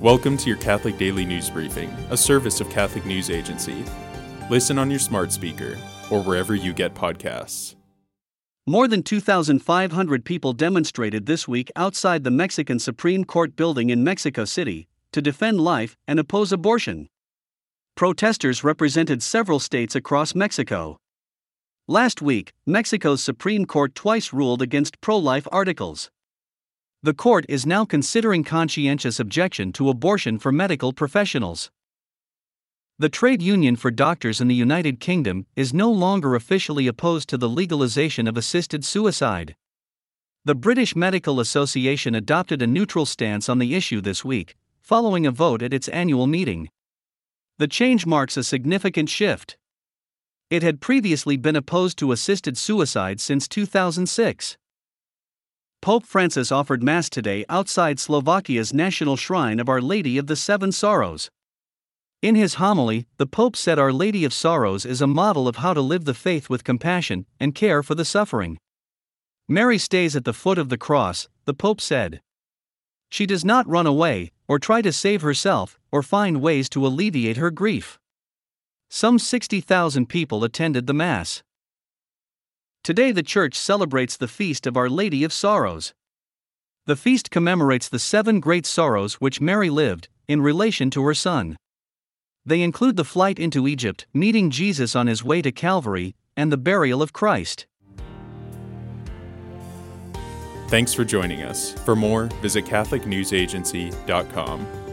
Welcome to your Catholic Daily News Briefing, a service of Catholic News Agency. Listen on your smart speaker or wherever you get podcasts. More than 2,500 people demonstrated this week outside the Mexican Supreme Court building in Mexico City to defend life and oppose abortion. Protesters represented several states across Mexico. Last week, Mexico's Supreme Court twice ruled against pro life articles. The court is now considering conscientious objection to abortion for medical professionals. The trade union for doctors in the United Kingdom is no longer officially opposed to the legalization of assisted suicide. The British Medical Association adopted a neutral stance on the issue this week, following a vote at its annual meeting. The change marks a significant shift. It had previously been opposed to assisted suicide since 2006. Pope Francis offered Mass today outside Slovakia's national shrine of Our Lady of the Seven Sorrows. In his homily, the Pope said Our Lady of Sorrows is a model of how to live the faith with compassion and care for the suffering. Mary stays at the foot of the cross, the Pope said. She does not run away, or try to save herself, or find ways to alleviate her grief. Some 60,000 people attended the Mass. Today, the Church celebrates the feast of Our Lady of Sorrows. The feast commemorates the seven great sorrows which Mary lived, in relation to her Son. They include the flight into Egypt, meeting Jesus on his way to Calvary, and the burial of Christ. Thanks for joining us. For more, visit CatholicNewsAgency.com.